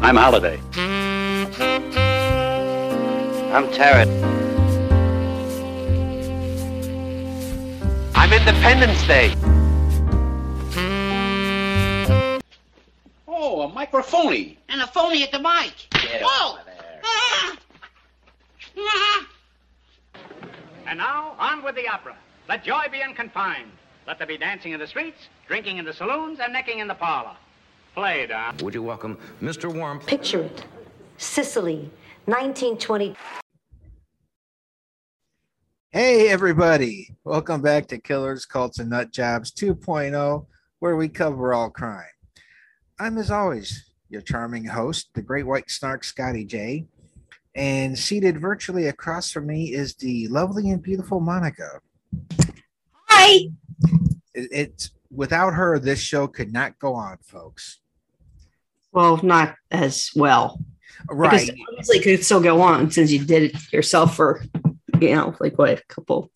I'm Holiday. I'm Tarrant. I'm Independence Day. Oh, a microphony. And a phony at the mic. Get Whoa! over there. Ah! Ah! And now, on with the opera. Let joy be unconfined. Let there be dancing in the streets, drinking in the saloons, and necking in the parlor. Play, Don. Would you welcome Mr. Warm? Picture it. Sicily, 1920. Hey, everybody. Welcome back to Killers, Cults, and Nut Jobs 2.0, where we cover all crime. I'm, as always, your charming host, the great white snark, Scotty J. And seated virtually across from me is the lovely and beautiful Monica. Hi. It- It's without her, this show could not go on, folks. Well, not as well. Right. Because obviously it could still go on since you did it yourself for, you know, like what, a couple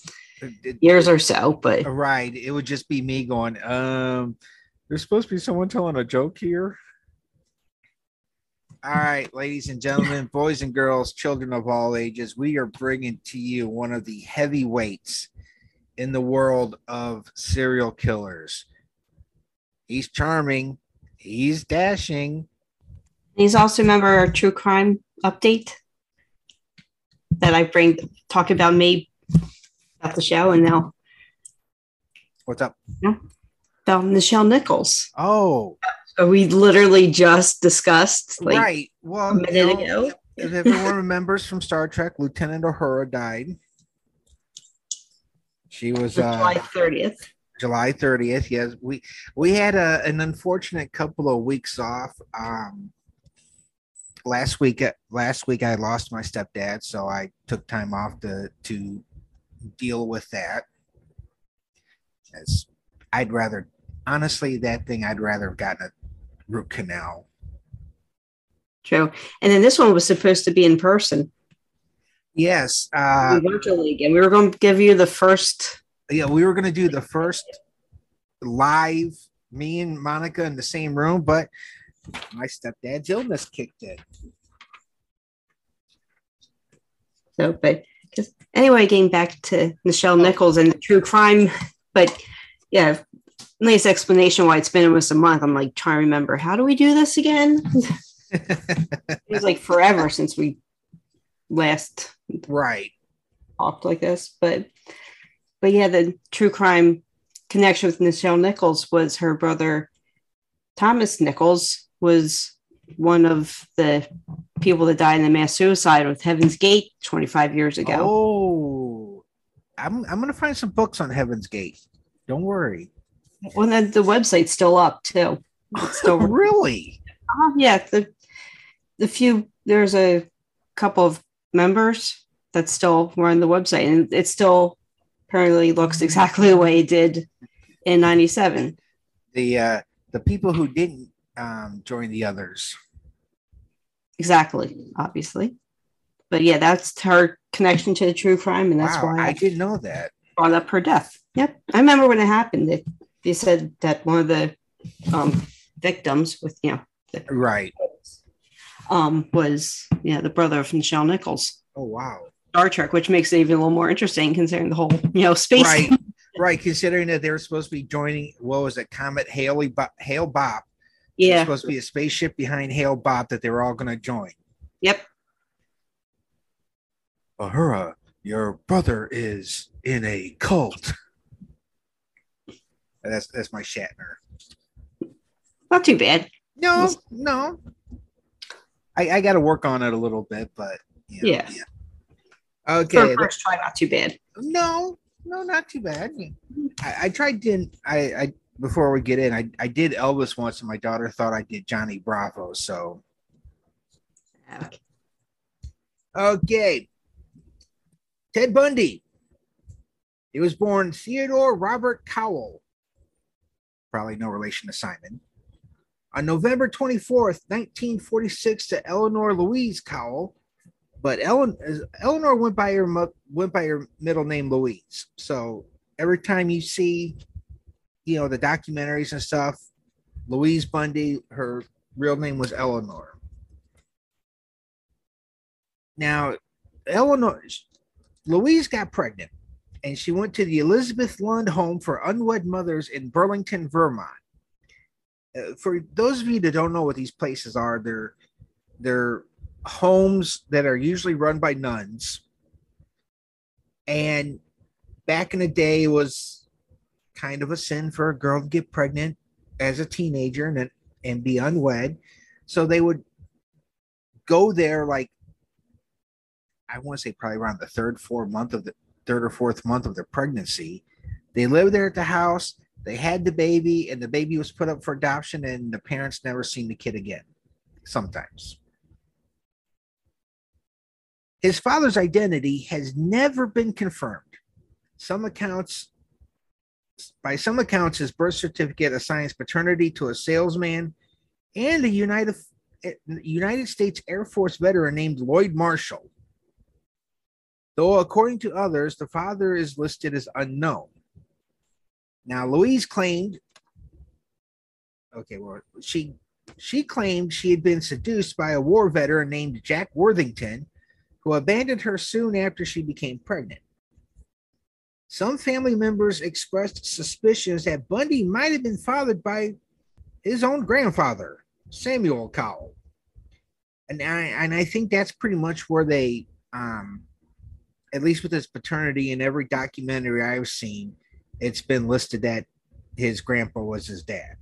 years or so. But Right. It would just be me going, um, there's supposed to be someone telling a joke here. All right, ladies and gentlemen, boys and girls, children of all ages, we are bringing to you one of the heavyweights in the world of serial killers. He's charming, he's dashing. he's also a member of our true crime update that I bring talk about me at the show and now What's up? about Nichelle Nichols. Oh, So we literally just discussed like right. Well, a minute you know, ago. if everyone remembers from Star Trek, Lieutenant Uhura died. She was uh, July 30th. July 30th. Yes, we we had a, an unfortunate couple of weeks off. Um, last week, last week I lost my stepdad, so I took time off to to deal with that. As I'd rather, honestly, that thing I'd rather have gotten a root canal. True. And then this one was supposed to be in person. Yes, uh, virtually again. We were going to give you the first yeah, we were gonna do the first live, me and Monica in the same room, but my stepdad's illness kicked in. So, but just anyway, getting back to Nichelle oh. Nichols and the true crime, but yeah, nice explanation why it's been almost a month. I'm like trying to remember how do we do this again? it was like forever since we last right. talked like this, but but yeah, the true crime connection with Nichelle Nichols was her brother Thomas Nichols was one of the people that died in the mass suicide with Heaven's Gate 25 years ago. Oh, I'm I'm gonna find some books on Heaven's Gate. Don't worry. Well, then the website's still up too. It's still really? Uh, yeah, the the few there's a couple of members that still were on the website, and it's still apparently looks exactly the way it did in '97. The uh the people who didn't um join the others. Exactly, obviously, but yeah, that's her connection to the true crime, and that's wow, why I I didn't know that. brought up her death. Yep, I remember when it happened. They, they said that one of the um, victims with you know the Right. um, was yeah the brother of Nichelle Nichols. Oh wow. Star Trek, which makes it even a little more interesting considering the whole you know space. Right. right. Considering that they were supposed to be joining what was it, Comet Haley Bo- Hale-Bopp. There's Yeah. supposed to be a spaceship behind Hale-Bopp that they were all gonna join. Yep. Uhura, your brother is in a cult. That's that's my Shatner. Not too bad. No, no. I, I got to work on it a little bit, but you know, Yeah. Okay. For first try, not too bad. No, no, not too bad. I, I tried did I, I before we get in, I, I did Elvis once and my daughter thought I did Johnny Bravo. So Okay. okay. Ted Bundy. He was born Theodore Robert Cowell. Probably no relation to Simon. On November 24th, 1946, to Eleanor Louise Cowell, but Ellen, Eleanor went by her went by her middle name Louise. So every time you see, you know, the documentaries and stuff, Louise Bundy, her real name was Eleanor. Now, Eleanor, Louise got pregnant and she went to the Elizabeth Lund Home for Unwed Mothers in Burlington, Vermont. Uh, for those of you that don't know what these places are, they're they're homes that are usually run by nuns. And back in the day, it was kind of a sin for a girl to get pregnant as a teenager and and be unwed. So they would go there like I want to say probably around the third, fourth month of the third or fourth month of their pregnancy. They lived there at the house. They had the baby, and the baby was put up for adoption, and the parents never seen the kid again. Sometimes. His father's identity has never been confirmed. Some accounts, by some accounts, his birth certificate assigns paternity to a salesman and a United United States Air Force veteran named Lloyd Marshall. Though, according to others, the father is listed as unknown. Now, Louise claimed, okay, well, she she claimed she had been seduced by a war veteran named Jack Worthington, who abandoned her soon after she became pregnant. Some family members expressed suspicions that Bundy might have been fathered by his own grandfather, Samuel Cowell. And I and I think that's pretty much where they um at least with his paternity in every documentary I've seen, it's been listed that his grandpa was his dad.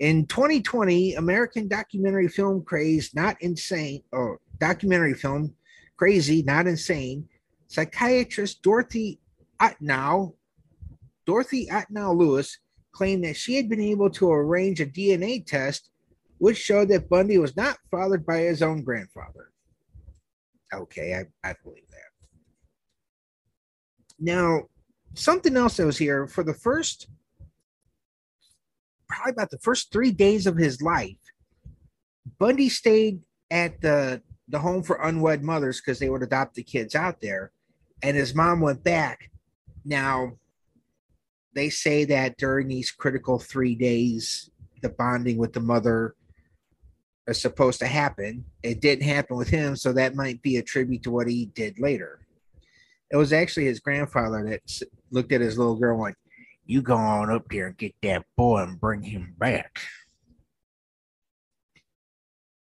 In 2020, American documentary film craze, not insane, or documentary film crazy, not insane, psychiatrist Dorothy Otnow, Dorothy Otnow Lewis claimed that she had been able to arrange a DNA test which showed that Bundy was not fathered by his own grandfather. Okay, I, I believe that. Now, something else that was here for the first, probably about the first three days of his life, Bundy stayed at the the home for unwed mothers because they would adopt the kids out there, and his mom went back. Now, they say that during these critical three days, the bonding with the mother is supposed to happen. It didn't happen with him, so that might be a tribute to what he did later. It was actually his grandfather that looked at his little girl and went, You go on up there and get that boy and bring him back.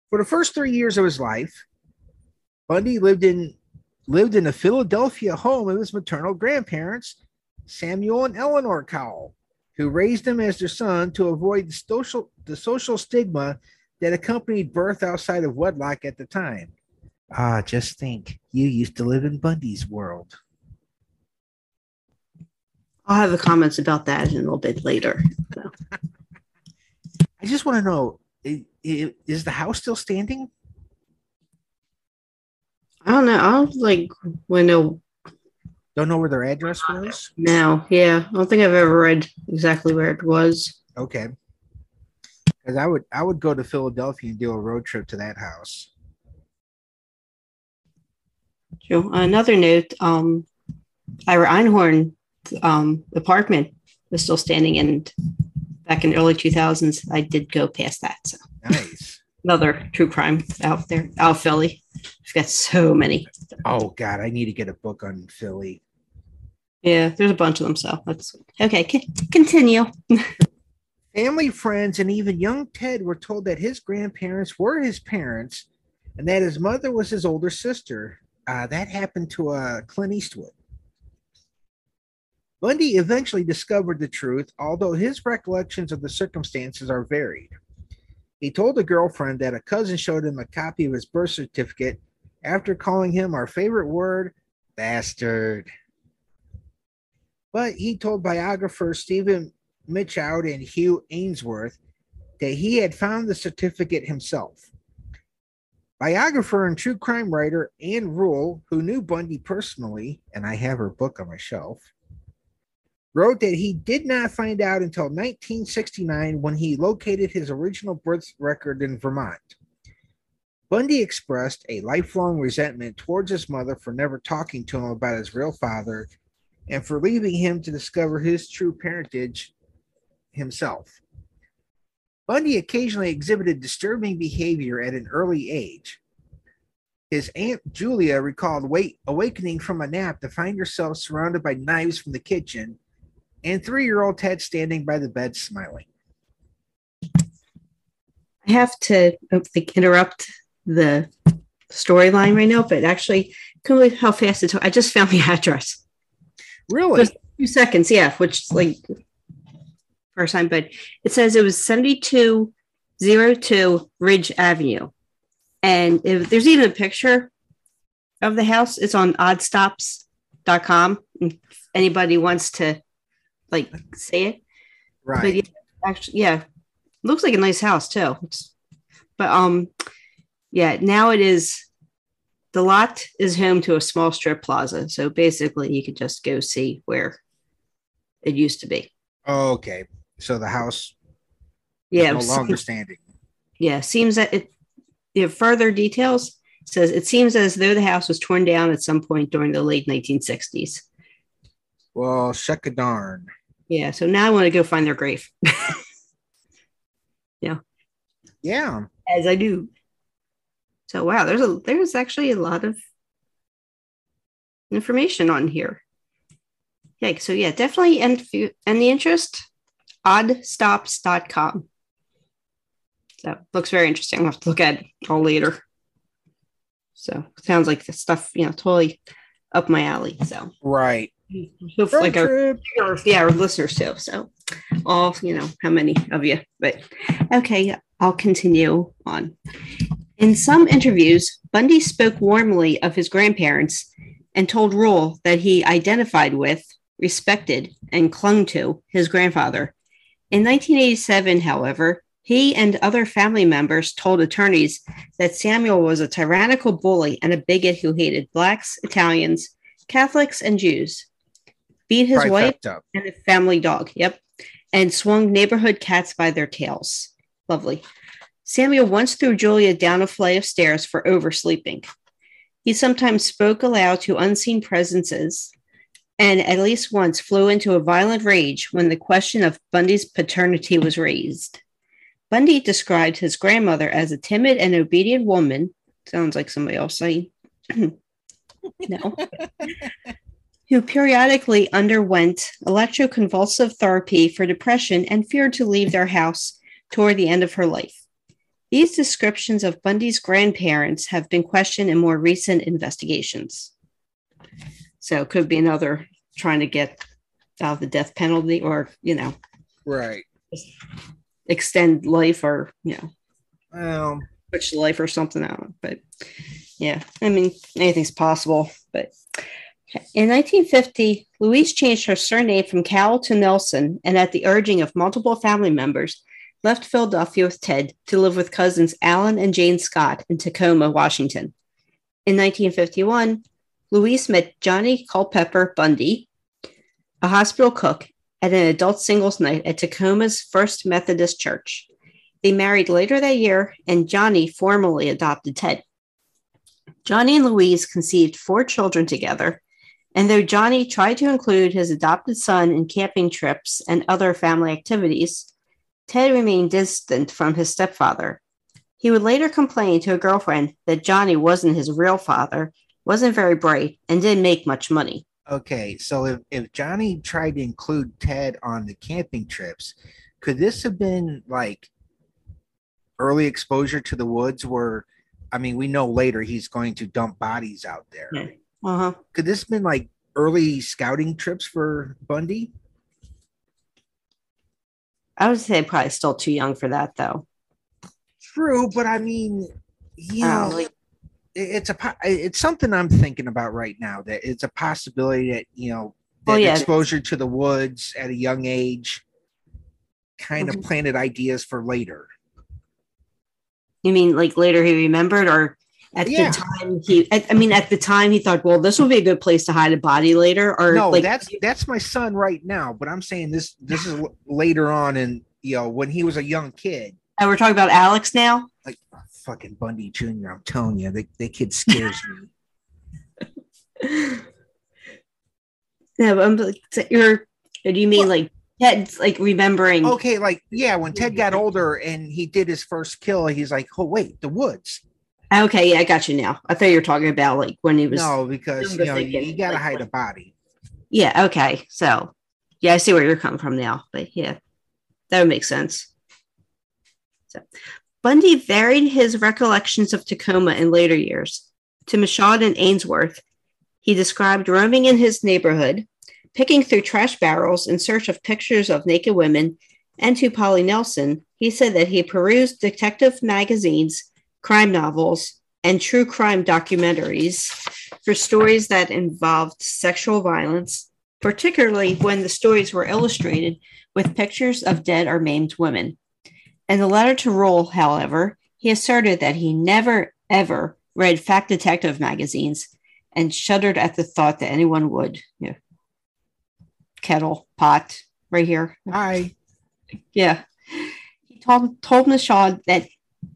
For the first three years of his life, Bundy lived in lived in a Philadelphia home of his maternal grandparents, Samuel and Eleanor Cowell, who raised him as their son to avoid the social the social stigma that accompanied birth outside of wedlock at the time. Ah, just think, you used to live in Bundy's world. I'll have the comments about that in a little bit later. So. I just want to know is the house still standing? I don't know. I don't like when know. Don't know where their address was? No, yeah. I don't think I've ever read exactly where it was. Okay because I would I would go to Philadelphia and do a road trip to that house. Joe, another note, um, Ira Einhorn um, apartment was still standing, and back in the early 2000s, I did go past that. So nice. Another true crime out there, out Philly. I've got so many. Oh God, I need to get a book on Philly. Yeah, there's a bunch of them. So let's okay. C- continue. Family, friends, and even young Ted were told that his grandparents were his parents and that his mother was his older sister. Uh, that happened to uh, Clint Eastwood. Bundy eventually discovered the truth, although his recollections of the circumstances are varied. He told a girlfriend that a cousin showed him a copy of his birth certificate after calling him our favorite word, bastard. But he told biographer Stephen Michaud and Hugh Aynesworth that he had found the certificate himself. Biographer and true crime writer Ann Rule, who knew Bundy personally, and I have her book on my shelf, wrote that he did not find out until 1969 when he located his original birth record in Vermont. Bundy expressed a lifelong resentment towards his mother for never talking to him about his real father and for leaving him to discover his true parentage himself. Bundy occasionally exhibited disturbing behavior at an early age. His aunt Julia recalled wait, awakening from a nap to find herself surrounded by knives from the kitchen and three year old Ted standing by the bed smiling. I have to like, interrupt the storyline right now, but actually, can believe how fast it took. I just found the address. Really? Just a few seconds, yeah, which like first time, but it says it was 7202 Ridge Avenue. And if, there's even a picture of the house. It's on oddstops.com. If anybody wants to like say it. But yeah, actually, yeah, looks like a nice house too. It's- but um, yeah, now it is. The lot is home to a small strip plaza, so basically, you could just go see where it used to be. Oh, okay. So the house Yeah, is no longer seems- standing. yeah. Seems that it. You have further details. Says it seems as though the house was torn down at some point during the late 1960s. Well, shuck a darn. Yeah, so now I want to go find their grave, Yeah. Yeah. As I do. So wow, there's a there's actually a lot of information on here. Yeah, so yeah, definitely and and the interest, oddstops.com. So looks very interesting. I'll have to look at it all later. So sounds like the stuff, you know, totally up my alley. So Right. Hopefully like our yeah, our listeners too. So all you know, how many of you? But okay, I'll continue on. In some interviews, Bundy spoke warmly of his grandparents and told Rule that he identified with, respected, and clung to his grandfather. In 1987, however, he and other family members told attorneys that Samuel was a tyrannical bully and a bigot who hated blacks, Italians, Catholics, and Jews. Beat his Probably wife and a family dog. Yep. And swung neighborhood cats by their tails. Lovely. Samuel once threw Julia down a flight of stairs for oversleeping. He sometimes spoke aloud to unseen presences and at least once flew into a violent rage when the question of Bundy's paternity was raised. Bundy described his grandmother as a timid and obedient woman. Sounds like somebody else saying. no who periodically underwent electroconvulsive therapy for depression and feared to leave their house toward the end of her life. These descriptions of Bundy's grandparents have been questioned in more recent investigations. So it could be another trying to get out of the death penalty or, you know, Right. extend life or, you know, Well, switch life or something out. But yeah, I mean, anything's possible. But in 1950, Louise changed her surname from Cowell to Nelson, and at the urging of multiple family members, left Philadelphia with Ted to live with cousins Alan and Jane Scott in Tacoma, Washington. In 1951, Louise met Johnny Culpepper Bundy, a hospital cook, at an adult singles night at Tacoma's First Methodist Church. They married later that year, and Johnny formally adopted Ted. Johnny and Louise conceived four children together, and though Johnny tried to include his adopted son in camping trips and other family activities, Ted remained distant from his stepfather. He would later complain to a girlfriend that Johnny wasn't his real father, wasn't very bright, and didn't make much money. okay. So if, if Johnny tried to include Ted on the camping trips, could this have been like early exposure to the woods where I mean, we know later he's going to dump bodies out there. Yeah. Uh huh. Could this have been like early scouting trips for Bundy? I would say probably still too young for that, though. True, but I mean, you Oh, know, like- it's a it's something I'm thinking about right now. That it's a possibility that you know that Oh, yeah. exposure to the woods at a young age kind of Mhm. planted ideas for later. You mean like later he remembered, or at Yeah. the time he? At, I mean, at the time he thought, well, this will be a good place to hide a body later, or no, like that's that's my son right now. But I'm saying this this is later on, and you know when he was a young kid. and we're talking about Alex now. Like fucking Bundy Jr. I'm telling you, the, the kid scares me. Yeah, but I'm like, you're. Do you mean Well- like Ted's like remembering. Okay, like yeah, when Ted got older and he did his first kill, he's like, oh wait, the woods. Okay, yeah, I got you now. I thought you were talking about like when he was. No, because you know you, thinking, you gotta like, hide a body. Yeah. Okay. So, yeah, I see where you're coming from now. But yeah, that would make sense. So, Bundy varied his recollections of Tacoma in later years. To Michaud and Aynesworth, he described roaming in his neighborhood, picking through trash barrels in search of pictures of naked women, and to Polly Nelson, he said that he perused detective magazines, crime novels, and true crime documentaries for stories that involved sexual violence, particularly when the stories were illustrated with pictures of dead or maimed women. In the letter to Rule, however, he asserted that he never, ever read fact detective magazines and shuddered at the thought that anyone would. Yeah. Kettle, pot, right here. Hi. Yeah. He told, told Michaud that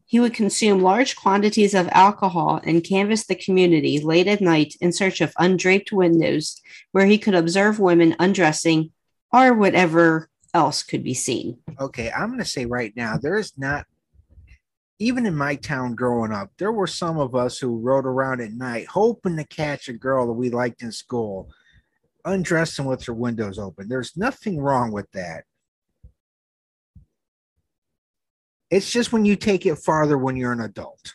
he would consume large quantities of alcohol and canvass the community late at night in search of undraped windows where he could observe women undressing or whatever else could be seen. Okay, I'm gonna say right now, there is not even in my town growing up, there were some of us who rode around at night hoping to catch a girl that we liked in school, undressing with her windows open. There's nothing wrong with that. It's just when you take it farther when you're an adult.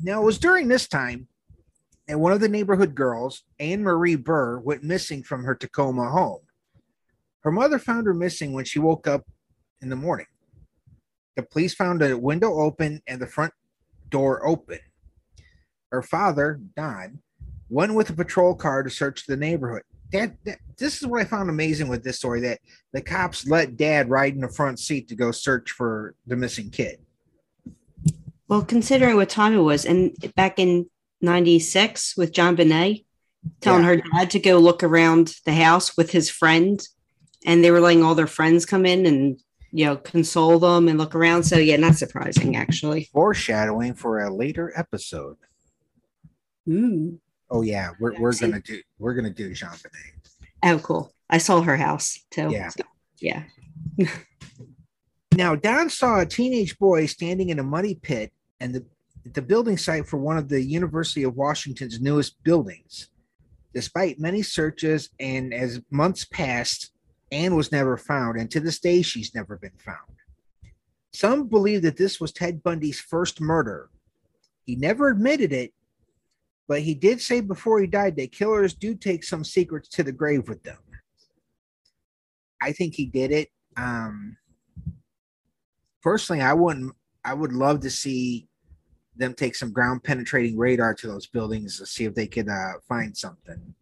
Now, it was during this time that one of the neighborhood girls, Anne Marie Burr, went missing from her Tacoma home. Her mother found her missing when she woke up in the morning. The police found a window open and the front door open. Her father, Don, went with a patrol car to search the neighborhood. Dad, that, this is what I found amazing with this story that the cops let dad ride in the front seat to go search for the missing kid. Well, considering what time it was, and back in 96 with JonBenét telling Yeah. her dad to go look around the house with his friend, and they were letting all their friends come in and, you know, console them and look around. So, yeah, not surprising, actually. Foreshadowing for a later episode. Ooh. Oh yeah, we're, we're gonna do we're gonna do JonBenét. Oh, cool. I saw her house too. Yeah. So, yeah. Now, Don saw a teenage boy standing in a muddy pit and the, the building site for one of the University of Washington's newest buildings. Despite many searches and as months passed, Anne was never found, and to this day, she's never been found. Some believe that this was Ted Bundy's first murder. He never admitted it, but he did say before he died that killers do take some secrets to the grave with them. I think he did it. Um, personally, I wouldn't. I would love to see them take some ground penetrating radar to those buildings to see if they could uh, find something.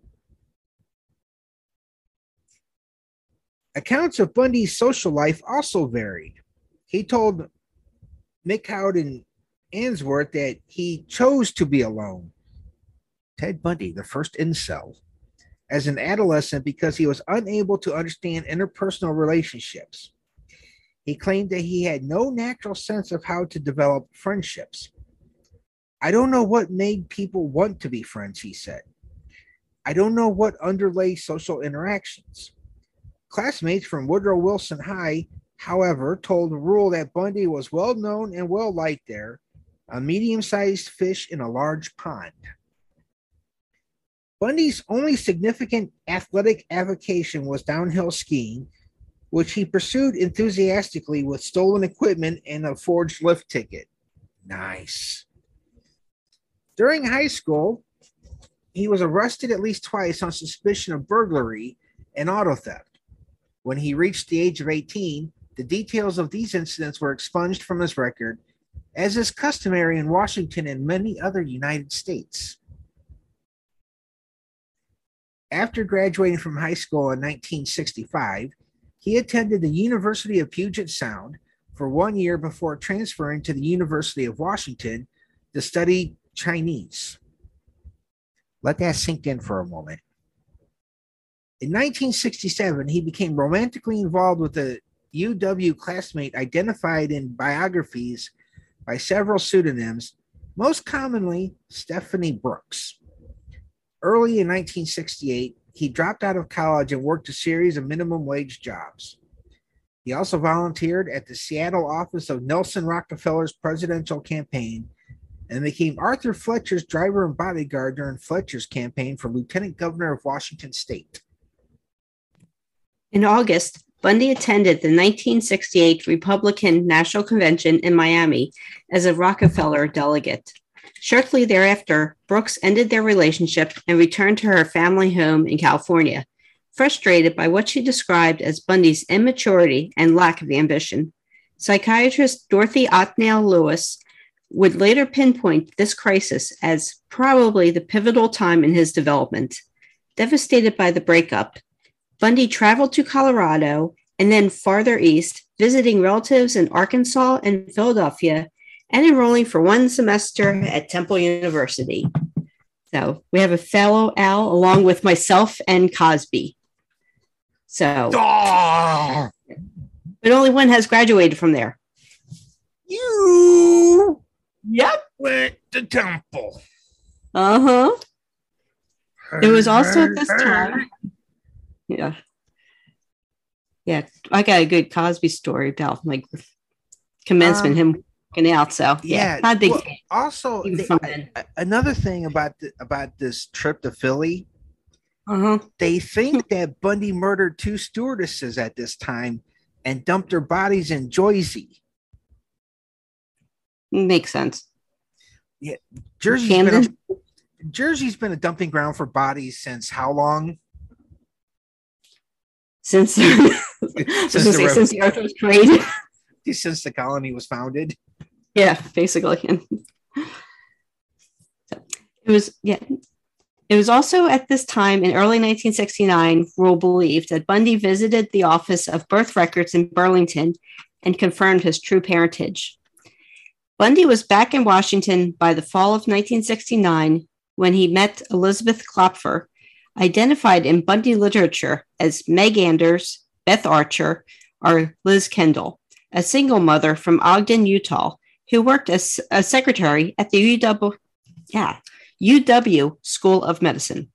Accounts of Bundy's social life also varied. He told Michaud and Aynesworth that he chose to be alone. Ted Bundy, the first incel, as an adolescent because he was unable to understand interpersonal relationships. He claimed that he had no natural sense of how to develop friendships. I don't know what made people want to be friends, he said. I don't know what underlay social interactions. Classmates from Woodrow Wilson High, however, told Rule that Bundy was well known and well liked there, a medium sized fish in a large pond. Bundy's only significant athletic avocation was downhill skiing, which he pursued enthusiastically with stolen equipment and a forged lift ticket. Nice. During high school, he was arrested at least twice on suspicion of burglary and auto theft. When he reached the age of 18, the details of these incidents were expunged from his record, as is customary in Washington and many other United States. After graduating from high school in 1965, he attended the University of Puget Sound for one year before transferring to the University of Washington to study Chinese. Let that sink in for a moment. In 1967, he became romantically involved with a UW classmate identified in biographies by several pseudonyms, most commonly Stephanie Brooks. Early in 1968, he dropped out of college and worked a series of minimum wage jobs. He also volunteered at the Seattle office of Nelson Rockefeller's presidential campaign and became Arthur Fletcher's driver and bodyguard during Fletcher's campaign for lieutenant governor of Washington state. In August, Bundy attended the 1968 Republican National Convention in Miami as a Rockefeller delegate. Shortly thereafter, Brooks ended their relationship and returned to her family home in California, frustrated by what she described as Bundy's immaturity and lack of ambition. Psychiatrist Dorothy Otnow Lewis would later pinpoint this crisis as probably the pivotal time in his development. Devastated by the breakup, Bundy traveled to Colorado and then farther east, visiting relatives in Arkansas and Philadelphia, and enrolling for one semester at Temple University. So we have a fellow Al along with myself and Cosby. So, Oh, but only one has graduated from there. you Yep. went to temple. Uh huh. It was also at this time. Yeah. Yeah, I got a good Cosby story about like commencement, Um, him working out. So yeah, Yeah. a big well, also, they- from then. a- another thing about the, about this trip to Philly, Uh-huh. they think that Bundy murdered two stewardesses at this time and dumped their bodies in Jersey. Makes sense. Yeah, Jersey's been a, Jersey's been a dumping ground for bodies since how long? Since since, the, rev- since the earth was created. Since the colony was founded. yeah, basically. it was yeah. It was also at this time in early 1969, Rule believed that Bundy visited the office of birth records in Burlington and confirmed his true parentage. Bundy was back in Washington by the fall of 1969 when he met Elizabeth Kloepfer, identified in Bundy literature as Meg Anders, Beth Archer, or Liz Kendall, a single mother from Ogden, Utah, who worked as a secretary at the UW, yeah, UW School of Medicine.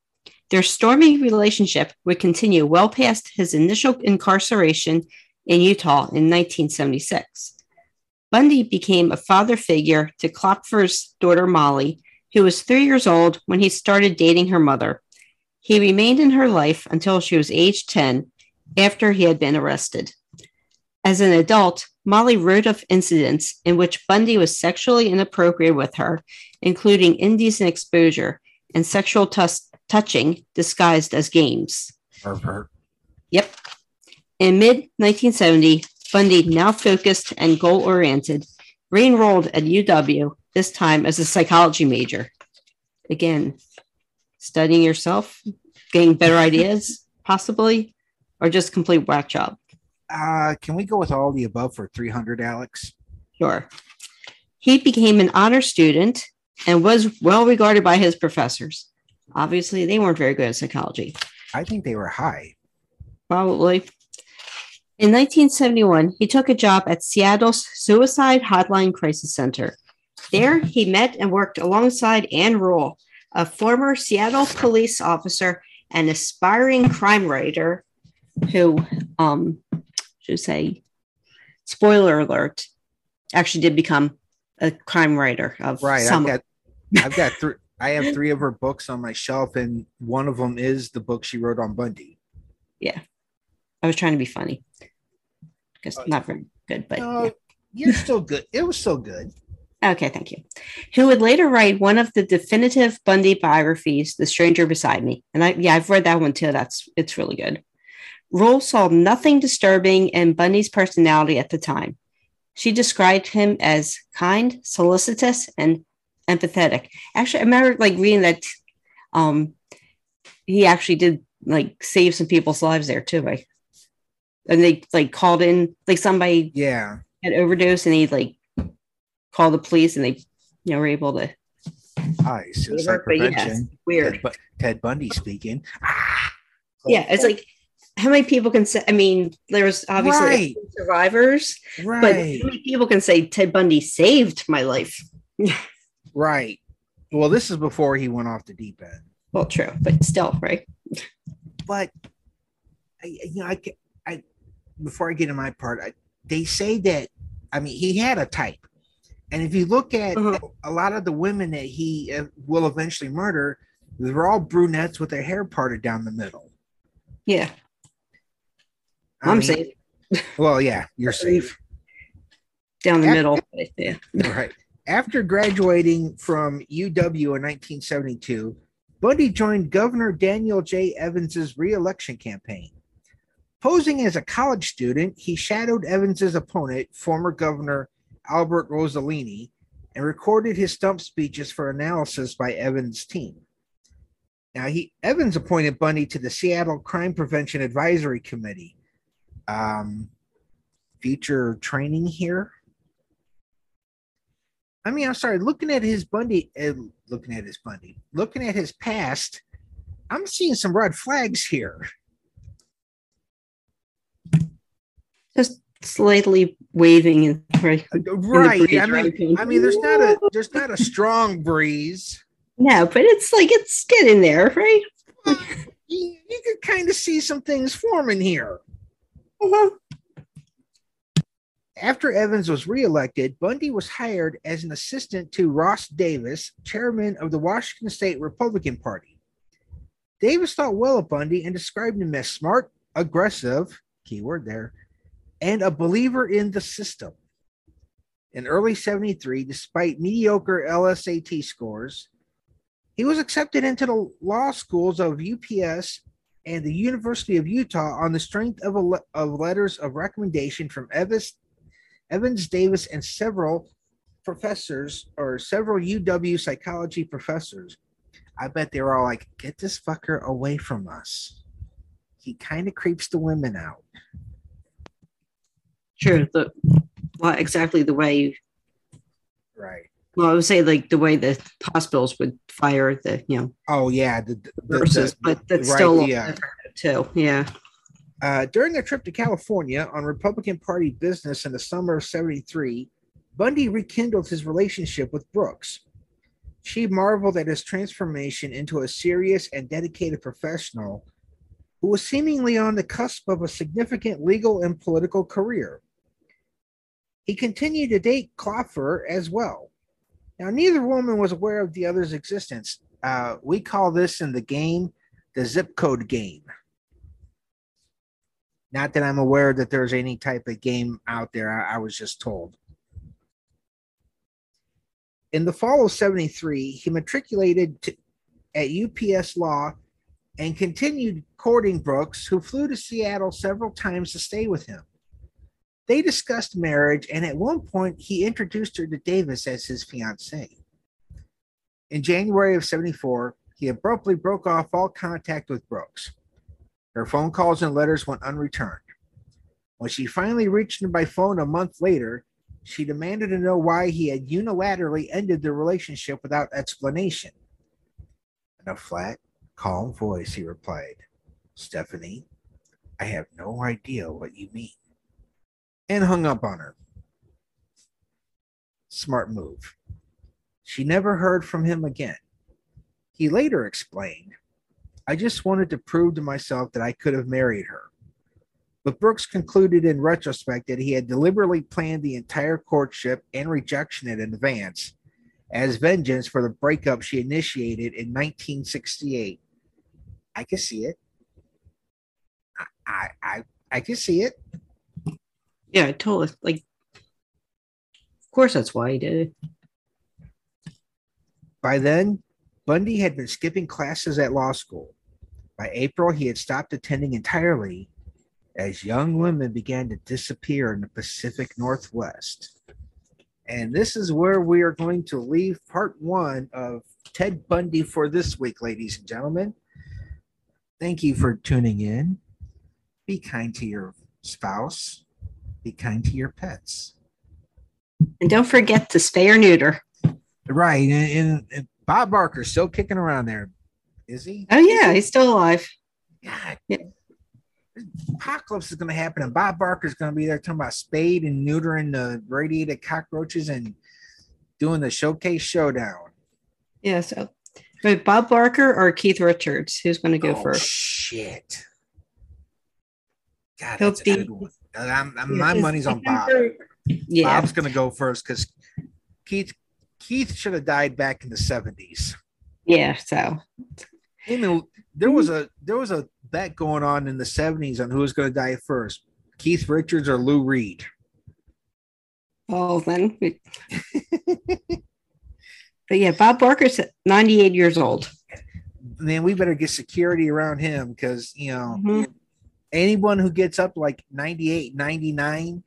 Their stormy relationship would continue well past his initial incarceration in Utah in 1976. Bundy became a father figure to Kloepfer's daughter Molly, who was three years old when he started dating her mother. He remained in her life until she was age 10, after he had been arrested. As an adult, Molly wrote of incidents in which Bundy was sexually inappropriate with her, including indecent exposure and sexual touching disguised as games. Pervert. Yep. In mid 1970, Bundy, now focused and goal oriented, re enrolled at UW, this time as a psychology major. Again, studying yourself, getting better ideas, possibly, or just complete whack job. Uh, can we go with all the above for 300, Alex? Sure. He became an honor student and was well regarded by his professors. Obviously, they weren't very good at psychology. I think they were high. Probably. In 1971, he took a job at Seattle's Suicide Hotline Crisis Center. There, he met and worked alongside Ann Rule, a former Seattle police officer and aspiring crime writer who, um, should say, spoiler alert, actually did become a crime writer of Right. I've got, I've got three. I have three of her books on my shelf, and one of them is the book she wrote on Bundy. Yeah, I was trying to be funny because uh, not very good, but yeah. you're still good. It was still good. Okay, thank you. Who would later write one of the definitive Bundy biographies, The Stranger Beside Me. And I yeah, I've read that one too. That's it's really good. Rule saw nothing disturbing in Bundy's personality at the time. She described him as kind, solicitous, and empathetic. Actually, I remember like reading that um he actually did like save some people's lives there too, right? And they like called in like somebody Yeah. had overdose and he like called the police and they you know were able to Hi, suicide but yes, prevention. weird Ted, Ted Bundy speaking. Ah. yeah it's like how many people can say i mean there's obviously Right. survivors but how many people can say ted bundy saved my life right. Well, this is before he went off the deep end. well true but still right but I, you know, I, I before I get in my part, I, they say that I mean he had a type, and if you look at Uh-huh. a lot of the women that he uh, will eventually murder, they're all brunettes with their hair parted down the middle. Yeah, I'm safe Well, yeah, you're safe. down the Af- middle. yeah. right. After graduating from UW in 1972, Bundy joined Governor Daniel J. Evans's reelection campaign. Posing as a college student, he shadowed Evans's opponent, former Governor Albert Rosellini, and recorded his stump speeches for analysis by Evans' team. Now, he Evans appointed Bundy to the Seattle Crime Prevention Advisory Committee. Um, future training here. I mean, I'm sorry. Looking at his Bundy, uh, looking at his Bundy, looking at his past, I'm seeing some red flags here. Just slightly waving right. Right. breeze, I mean, right? I mean, there's not a there's not a strong breeze. No, but it's like it's getting there, right? You, you could kind of see some things forming here. Uh-huh. After Evans was reelected, Bundy was hired as an assistant to Ross Davis, chairman of the Washington State Republican Party. Davis thought well of Bundy and described him as smart, aggressive, keyword there, and a believer in the system. In early 73, despite mediocre LSAT scores, he was accepted into the law schools of UPS and the University of Utah on the strength of, a le- of letters of recommendation from Evans, Evans Davis and several professors or several UW psychology professors. I bet they were all like, get this fucker away from us. He kind of creeps the women out. Sure. The well, exactly the way. Right. Well, I would say like the way the hospitals would fire the you know Oh, yeah. The, the, nurses, the- but that's right, still yeah. too. Yeah. Uh, during their trip to California on Republican Party business in the summer of 73, Bundy rekindled his relationship with Brooks. She marveled at his transformation into a serious and dedicated professional who was seemingly on the cusp of a significant legal and political career. He continued to date Kloepfer as well. Now, neither woman was aware of the other's existence. Uh, we call this in the game the zip code game. Not that I'm aware that there's any type of game out there. I, I was just told. In the fall of 73, he matriculated to, at UPS Law and continued courting Brooks, who flew to Seattle several times to stay with him. They discussed marriage, and at one point, he introduced her to Davis as his fiancee. In January of 74, he abruptly broke off all contact with Brooks. Her phone calls and letters went unreturned. When she finally reached him by phone a month later, she demanded to know why he had unilaterally ended the relationship without explanation. In a flat, calm voice, he replied, Stephanie, I have no idea what you mean. And hung up on her. Smart move. She never heard from him again. He later explained, I just wanted to prove to myself that I could have married her. But Brooks concluded in retrospect that he had deliberately planned the entire courtship and rejection in advance as vengeance for the breakup she initiated in 1968. I can see it. I, I, I, I can see it. Yeah, totally. Like, of course, that's why he did it. By then, Bundy had been skipping classes at law school. By April, he had stopped attending entirely as young women began to disappear in the Pacific Northwest. And this is where we are going to leave part one of Ted Bundy for this week, ladies and gentlemen. Thank you for tuning in. Be kind to your spouse, be kind to your pets. And don't forget to spay or neuter. Right. And, and, and Bob Barker's still kicking around there. Is he? Oh yeah, he's still alive. God. Yeah. Apocalypse is going to happen, and Bob Barker's going to be there talking about spade and neutering the radiated cockroaches and doing the showcase showdown. Yeah. So Wait, Bob Barker or Keith Richards? Who's going to go oh, first? Shit. God, He'll that's a be- one. I'm, I'm, my money's on Bob. Yeah. Bob's gonna go first because Keith Keith should have died back in the 70s. Yeah. So I mean, there was a there was a bet going on in the 70s on who was going to die first, Keith Richards or Lou Reed. well then. we- but yeah, Bob Barker's 98 years old. Man, we better get security around him because you know Mhm. Anyone who gets up like 98, 99,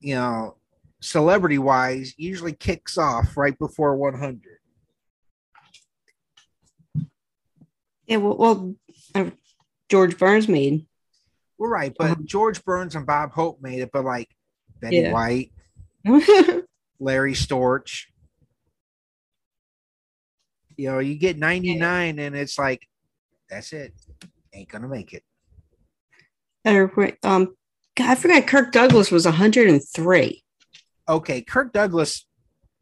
you know, celebrity wise, usually kicks off right before 100. Yeah. Well, well uh, George Burns made. We're right, but George Burns and Bob Hope made it, but like Betty Yeah. White, Larry Storch. You know, you get 99 and it's like, that's it. Ain't gonna make it. Or, um, God, I forgot Kirk Douglas was 103. Okay, Kirk Douglas.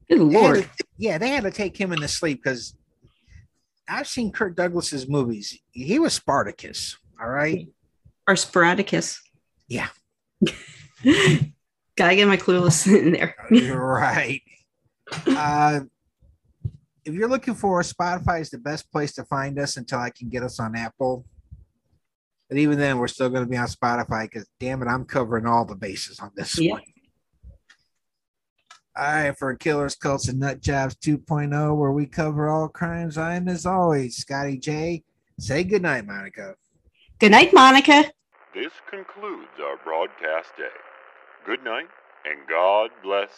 Good lord. to- yeah, they had to take him in the sleep because I've seen Kirk Douglas's movies. He was Spartacus. All right. Or Sporadicus. Yeah. Gotta get my clueless in there. Right. Uh, if you're looking for Spotify is the best place to find us until I can get us on Apple. But even then, we're still going to be on Spotify because damn it, I'm covering all the bases on this Yeah. one. All right, for Killers, Cults, and Nut Jobs 2.0, where we cover all crimes. I'm as always Scotty J. Say goodnight, Monica. Good night, Monica. This concludes our broadcast day. Good night, and God bless.